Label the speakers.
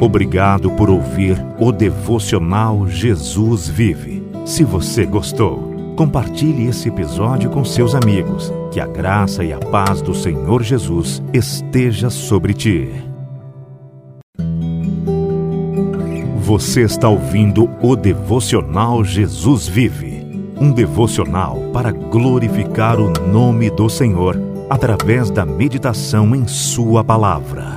Speaker 1: Obrigado por ouvir o devocional Jesus Vive. Se você gostou, compartilhe esse episódio com seus amigos. Que a graça e a paz do Senhor Jesus esteja sobre ti. Você está ouvindo o devocional Jesus Vive. Um devocional para glorificar o nome do Senhor através da meditação em Sua palavra.